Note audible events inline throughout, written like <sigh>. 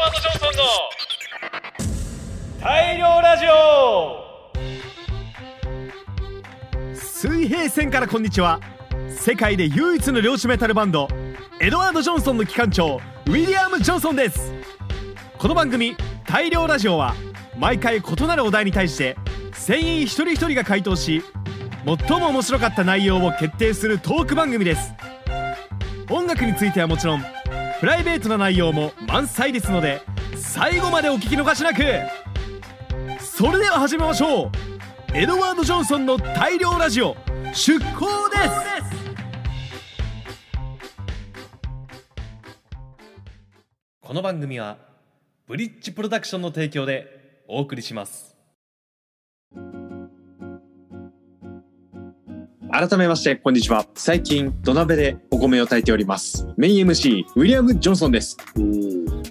ワード・ジョンソンの大量ラジオ。水平線からこんにちは。世界で唯一の漁師メタルバンドエドワード・ジョンソンの機関長ウィリアム・ジョンソンです。この番組「大量ラジオ」は毎回異なるお題に対して船員一人一人が回答し最も面白かった内容を決定するトーク番組です。音楽についてはもちろんプライベートな内容も満載ですので最後までお聞き逃しなく。それでは始めましょう。エドワード・ジョンソンの大量ラジオ出航です。この番組はブリッジプロダクションの提供でお送りします。改めまして、こんにちは。最近、土鍋でお米を炊いております。メイン MC、ウィリアム・ジョンソンです。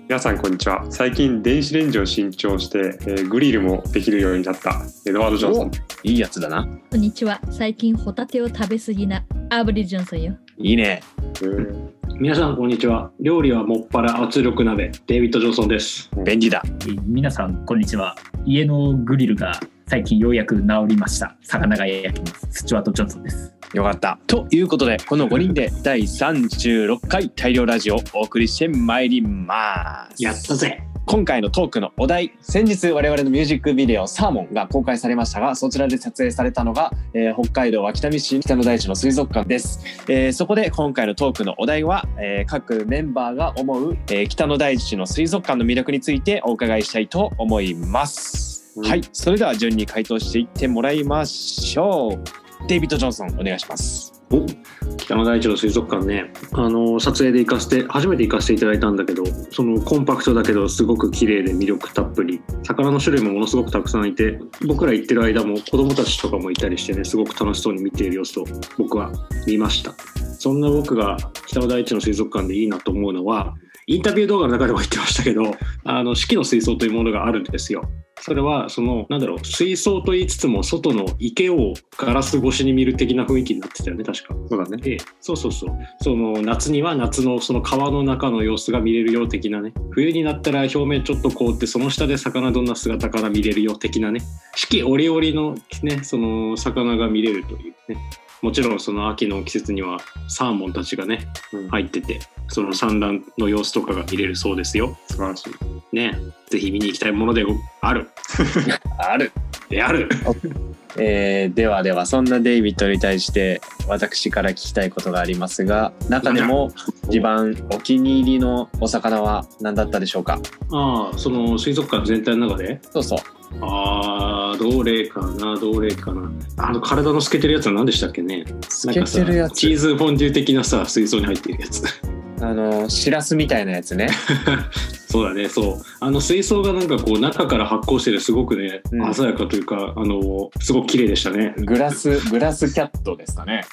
皆さんこんにちは最近電子レンジを新調して、えーグリルもできるようになったエドワード・ジョンソンいいやつだな。こんにちは。最近ホタテを食べ過ぎなアブリジョンソンよ。いいね。うん皆さんこんにちは料理はもっぱら圧力鍋デイビッド・ジョンソンです便利だ。えー皆さんこんにちは家のグリルが最近ようやく治りました魚が焼きますスチュワート・ジョンソンですよかった。ということで、この5人で第36回大量ラジオをお送りしてまいります。やったぜ。今回のトークのお題先日我々のミュージックビデオ「サーモン」が公開されましたがそちらで撮影されたのが、えー北海道秋田見市北の大地の水族館です、えーそこで今回のトークのお題は、えー各メンバーが思う、えー北の大地の水族館の魅力についてお伺いしたいと思います、うん。はい。それでは順に回答していってもらいましょうデイビッド・ジョンソンお願いします。お北の大地の水族館ね。あの撮影で行かせて初めて行かせていただいたんだけどそのコンパクトだけどすごく綺麗で魅力たっぷり。魚の種類もものすごくたくさんいて僕ら行ってる間も子供たちとかもいたりしてねすごく楽しそうに見ている様子を僕は見ました。そんな僕が北の大地の水族館でいいなと思うのはインタビュー動画の中でも言ってましたけどあの四季の水槽というものがあるんですよ。それはそのなんだろう水槽と言いつつも外の池をガラス越しに見る的な雰囲気になってたよね確か。そうだね。でそうそうそう。その夏には夏のその川の中の様子が見れるよ的なね。冬になったら表面ちょっと凍ってその下で魚どんな姿から見れるよ的なね。四季折々のねその魚が見れるというねもちろんその秋の季節にはサーモンたちがねうん。入っててその産卵の様子とかが見れるそうですよ。素晴らしい。ね。ぜひ見に行きたいものである。ある。<laughs> <laughs> である。<laughs> えーではではそんなデイビッドに対して私から聞きたいことがありますが中でも一番お気に入りのお魚は何だったでしょうか？ああその水族館全体の中で？そうそうああどれかなどれかな。あの体の透けてるやつは何でしたっけね。透けてるやなんかさチーつズフォンデュ的なさ水槽に入ってるやつ。あのしらすみたいなやつね。<laughs> そうだねそう。あの水槽がなんかこう中から発光してるすごくね、うん。鮮やかというかあのすごく綺麗でしたね。グラスグラスキャットですかね。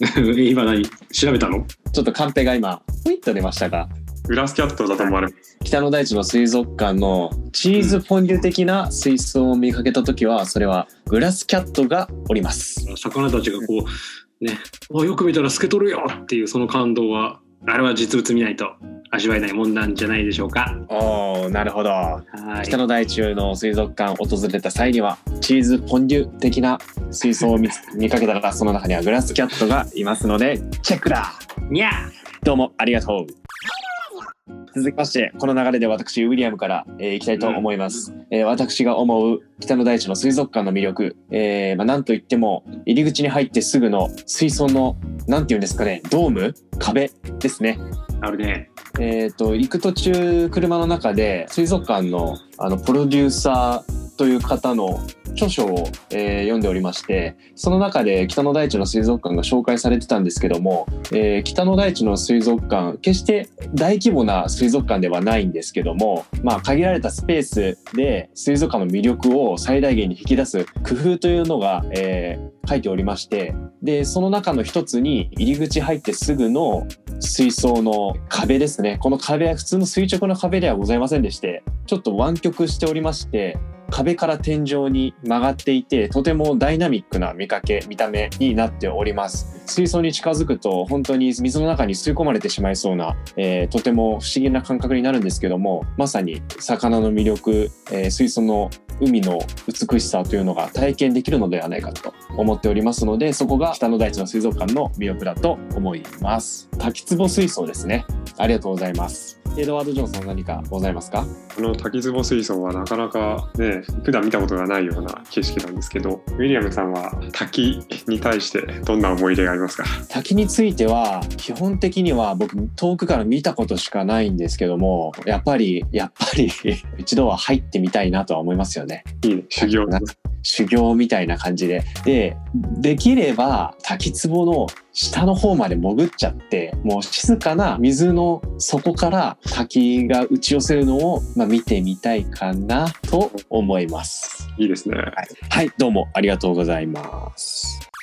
<laughs> 今何調べたの？ちょっとカンペが今ふいっと出ましたがグラスキャットだと思われる北の大地の水族館のチーズフォンデュ的な水槽を見かけた時はそれはグラスキャットがおります。魚たちがこうねあよく見たら透けとるよっていうその感動はあれは実物見ないと味わえないもんなんじゃないでしょうか。おーなるほど。はい。北の大地の水族館を訪れた際にはチーズフォンデュ的な水槽を見つ <laughs> 見かけたらその中にはグラスキャットがいますのでチェックだ。にゃどうもありがとう続きましてこの流れで私ウィリアムから、えーいきたいと思います、えー私が思う北の大地の水族館の魅力、えーまあ、なんといっても入り口に入ってすぐの水槽のなんていうんですかねドーム？壁ですね。あるね。えー、と行く途中車の中で水族館のあのプロデューサーという方の著書を、えー読んでおりましてその中で北の大地の水族館が紹介されてたんですけども、えー北の大地の水族館決して大規模な水族館ではないんですけども、まあ、限られたスペースで水族館の魅力を最大限に引き出す工夫というのが、えー書いておりましてでその中の一つに入り口入ってすぐの水槽の壁ですね。この壁は普通の垂直の壁ではございませんでしてちょっと湾曲しておりまして壁から天井に曲がっていてとてもダイナミックな見かけ見た目になっております。水槽に近づくと本当に水の中に吸い込まれてしまいそうな、えーとても不思議な感覚になるんですけどもまさに魚の魅力、えー水槽の海の美しさというのが体験できるのではないかと思っておりますのでそこが北の大地の水族館の魅力だと思います。滝壺水槽ですね。ありがとうございます。エドワード・ジョンソン何かございますか？この滝壺水槽はなかなかね普段見たことがないような景色なんですけどウィリアムさんは滝に対してどんな思い出がありますか？滝については基本的には僕遠くから見たことしかないんですけどもやっぱりやっぱり <laughs> 一度は入ってみたいなとは思いますよね。いいね修行な修行みたいな感じででできれば滝壺の下の方まで潜っちゃってもう静かな水の底から滝が打ち寄せるのを、まあ、見てみたいかなと思います。いいですねはい、どうもありがとうございます。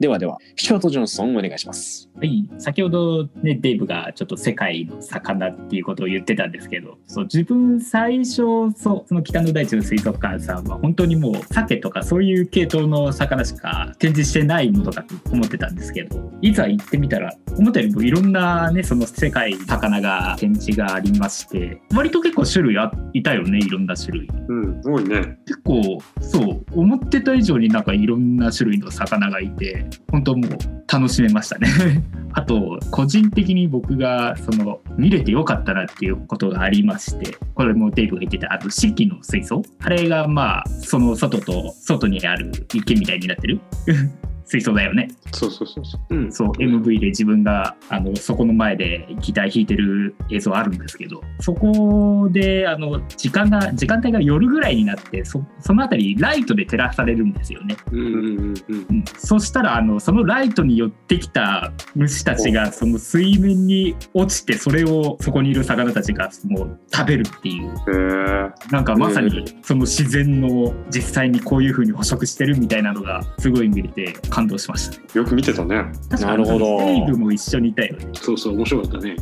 ではでは、シュワート・ジョンソンお願いします。はい、先ほどねデイブがちょっと世界の魚っていうことを言ってたんですけどそう自分最初そうその北の大地の水族館さんは本当にもう鮭とかそういう系統の魚しか展示してないものだと思ってたんですけどいざ行ってみたら思ったよりもいろんなねその世界魚が展示がありまして割と結構種類あいたよねいろんな種類。うんすごいね結構そう思ってた以上になんかいろんな種類の魚がいてで本当もう楽しめましたね。<laughs> あと個人的に僕がその見れてよかったなっていうことがありましてこれもデイブが言ってたあと四季の水槽。あれがまあその外と外にある池みたいになってる。<laughs> 水槽だよね。そうそうそうそう。うん。そう MV で自分があのそこの前でギター弾いてる映像あるんですけどそこであの時間が時間帯が夜ぐらいになってそその辺りライトで照らされるんですよね。うんうんうんうん。うん。そしたらあのそのライトに寄ってきた虫たちがその水面に落ちてそれをそこにいる魚たちがもう食べるっていう。へえなんかまさにその自然の実際にこういう風に捕食してるみたいなのがすごい見れて感動しましたね。よく見てたね確かなるほどデイブも一緒にいたよね。そうそう面白かったね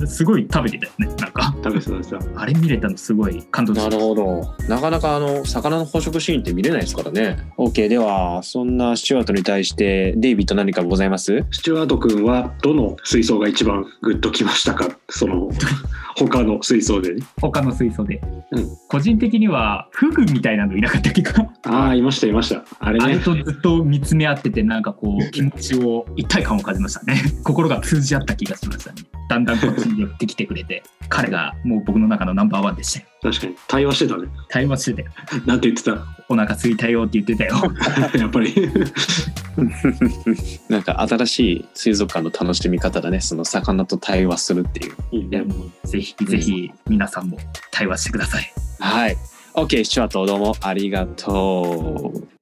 なすごい食べてたよね。なんか食べてた食べてたあれ見れたのすごい感動しなるました。ほど。なかなかあの魚の捕食シーンって見れないですからね。OK ではそんなスチュワートに対してデイビッド何かございます？スチュワート君はどの水槽が一番グッときましたか？その <laughs> 他の水槽でね。他の水槽で、うん。個人的にはフグみたいなのいなかったっけ？<laughs> か。ああいましたいました。あれね。あれとずっと見つめ合っててなんかこう気持ちを一体感を感じましたね。<laughs> 心が通じ合った気がしましたね。だんだんこっちに寄ってきてくれて。<laughs> 彼がもう僕の中のナンバーワンでしたよ。確かに。対話してたね。対話してたよなんて言ってた？お腹空いたよって言ってたよ。やっぱり <laughs> なんか新しい水族館の楽しみ方だね。その魚と対話するっていう。いいねいやもうぜひぜひ皆さんも対話してくださいはい。OK、スチュワートどうもありがとう。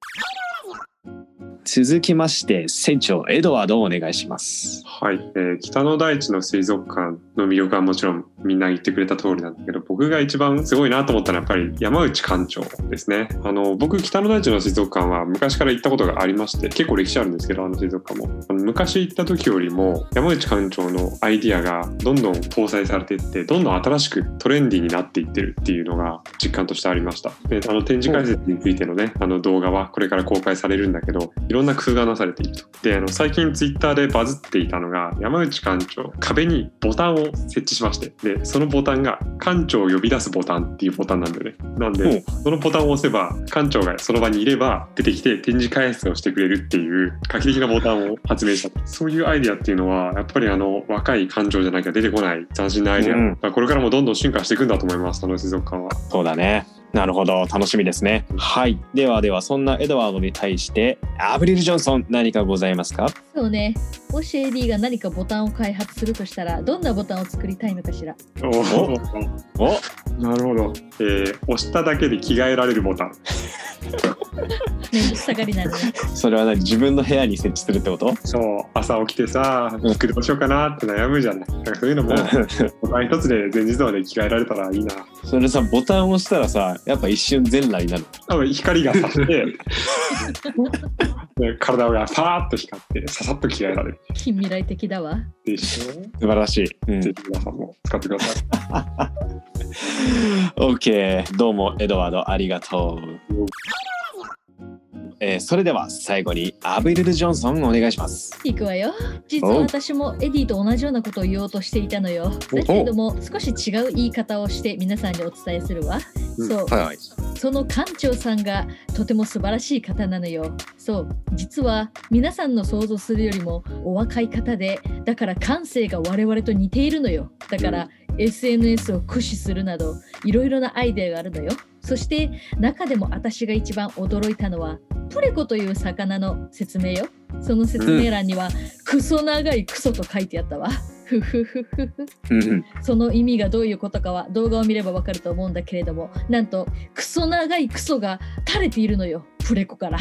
続きまして船長エドワードをお願いします。はい、えー北の大地の水族館の魅力はもちろんみんな言ってくれた通りなんだけど僕が一番すごいなと思ったのはやっぱり山内館長ですね。あの僕北の大地の水族館は昔から行ったことがありまして結構歴史あるんですけどあの水族館も。昔行った時よりも山内館長のアイディアがどんどん搭載されていってどんどん新しくトレンディーになっていってるっていうのが実感としてありました。であの展示解説についてのねあの動画はこれから公開されるんだけどろんな工夫がなされていると。であの最近ツイッターでバズっていたのが山内館長壁にボタンを設置しましてでそのボタンが館長を呼び出すボタンっていうボタンなんだよね。なんでそのボタンを押せば館長がその場にいれば出てきて展示解説をしてくれるっていう画期的なボタンを発明したそういうアイデアっていうのはやっぱりあの若い館長じゃなきゃ出てこない斬新なアイデア、うん。まあこれからもどんどん進化していくんだと思いますその水族館は。そうだね。なるほど。楽しみですね。はい。ではでは、そんなエドワードに対して、アブリル・ジョンソン、何かございますか？そうね。もし AD が何かボタンを開発するとしたら、どんなボタンを作りたいのかしら？おおなるほど、えー押しただけで着替えられるボタン <laughs> めんどくさがりなのね。<laughs> それは何？自分の部屋に設置するってこと？そう。朝起きてさ服どうしようかな？って悩むじゃないだからそういうのもボタン一つで全自動で着替えられたらいいな。それさボタンを押したらさやっぱ一瞬全裸になる。多分光が差してで体がパーッと光ってささっと着替えられる。近未来的だわ。でしょ？素晴らしい、うん。ぜひ皆さんも使ってください。<laughs> OK どうもエドワードありがとう、えーそれでは最後にアブリル・ジョンソンお願いしますいくわよ。実は私もエディと同じようなことを言おうとしていたのよ。だけれども少し違う言い方をして皆さんにお伝えするわ。うんそう。はいはいその館長さんがとても素晴らしい方なのよ。そう、実は皆さんの想像するよりもお若い方で、だから感性が我々と似ているのよ。だから、SNS を駆使するなど、いろいろなアイデアがあるのよ。そして中でも私が一番驚いたのは、プレコという魚の説明よ。その説明欄には、クソ長いクソと書いてあったわ。その意味がどういうことかは動画を見ればわかると思うんだけれどもなんとクソ長いクソが垂れているのよプレコから。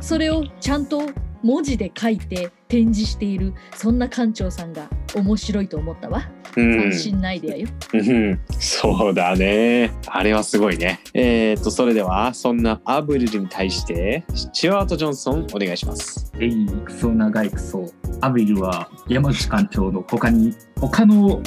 それをちゃんと文字で書いて展示しているそんな館長さんが面白いと思ったわ。うん。斬新なアイデアよ。うん。そうだね。あれはすごいね。えー、っとそれではそんなアブリルに対してスチュワート・ジョンソンお願いします。えいクソ長いクソ。アビルは山内館長の他に他の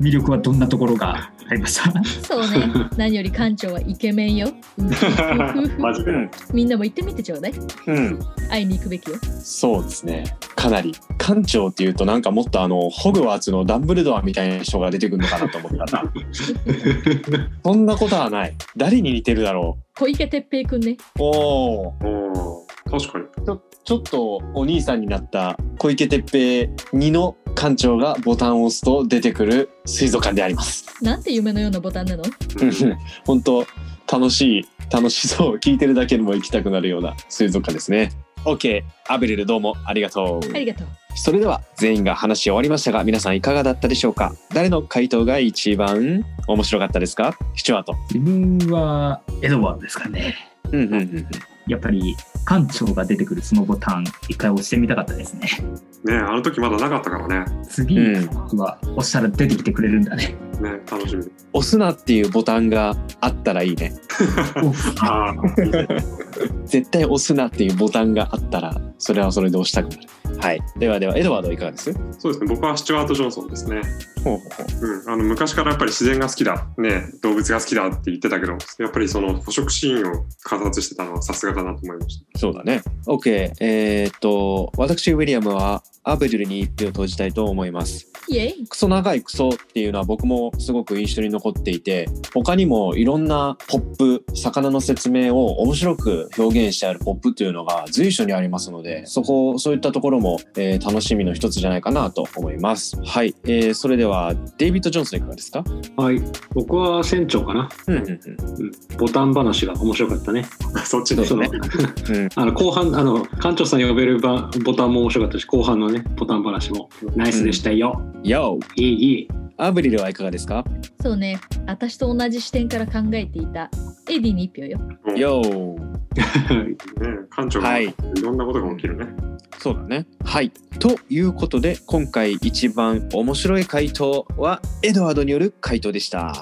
魅力はどんなところが？ありました。そうね。<laughs> 何より館長はイケメンよ。<laughs> マジで。みんなも行ってみてちょうだい。うん。会いに行くべきよ。そうですね。かなり館長っていうとなんかもっとあのホグワーツのダンブルドアみたいな人が出てくるのかなと思ったら <laughs> そんなことはない。誰に似てるだろ小池徹平くんね。うおお確かに。ちょちょっとお兄さんになった小池徹平2の館長がボタンを押すと出てくる水族館であります。なんて夢のようなボタンなの？<laughs> 本当楽しい楽しそう聞いてるだけでも行きたくなるような水族館ですね。OK アベリルどうもありがとう。ありがとうそれでは全員が話し終わりましたが皆さんいかがだったでしょうか？誰の回答が一番面白かったですか？シチュワート。自分はエドワードですかねうんうんうんやっぱり館長が出てくるそのボタン一回押してみたかったですねねあの時まだなかったからね。次うん。は押したら出てきてくれるんだね。ね楽しみ。押すなっていうボタンがあったらいいね。あー <laughs> 絶対押すなっていうボタンがあったらそれはそれで押したくなる。はい。ではではエドワードいかがです？そうですね僕はスチュワート・ジョンソンですねほうほうほううん、あの昔からやっぱり自然が好きだ、ね、動物が好きだって言ってたけどやっぱりその捕食シーンを観察してたのはさすがだなと思いましたそうだね。OK。えーっと、私、ウィリアムはアブリルに一票を投じたいと思います。イエイクソ長いクソっていうのは僕もすごく印象に残っていて、他にもいろんなポップ、魚の説明を面白く表現してあるポップっていうのが随所にありますので、そこ、そういったところも、えー楽しみの一つじゃないかなと思います。はい。えーそれでは、デイビッド・ジョンソンいかがですか？はい。僕は船長かな。うんうんうん。ボタン話が面白かったね。<laughs> そっちでその、うん。うん。あの後半、あの、館長さん呼べるばボタンも面白かったし、後半のね、ボタン話もナイスでしたよ。Yo! いい、いい。アブリルはいかがですか？そうね、私と同じ視点から考えていたエディに一票よ。?Yo! ね館長がはいいろんなことが起きるね、そうだね。はい。ということで、今回一番面白い回答は、エドワードによる回答でした。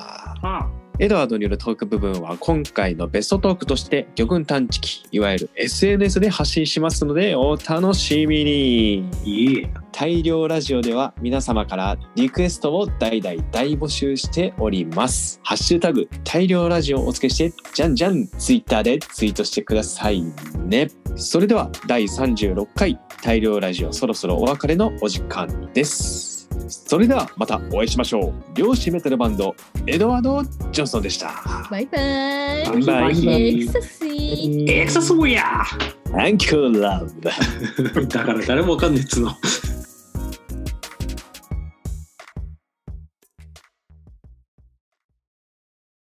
あエドワードによるトーク部分は、今回のベストトークとして、魚群探知機、いわゆる SNS で発信しますので、お楽しみに。いい。大量ラジオでは皆様からリクエストを大々大募集しております。ハッシュタグ大量ラジオをお付けしてじゃんじゃんツイッターでツイートしてくださいね。それでは第36回大量ラジオそろそろお別れのお時間です。それではまたお会いしましょう。漁師メタルバンドエドワード・ジョンソンでした。バイバイ。バイバイエクサシー。エクサスウェア Thank you, love. <laughs> だから誰もわかんねえっつうの。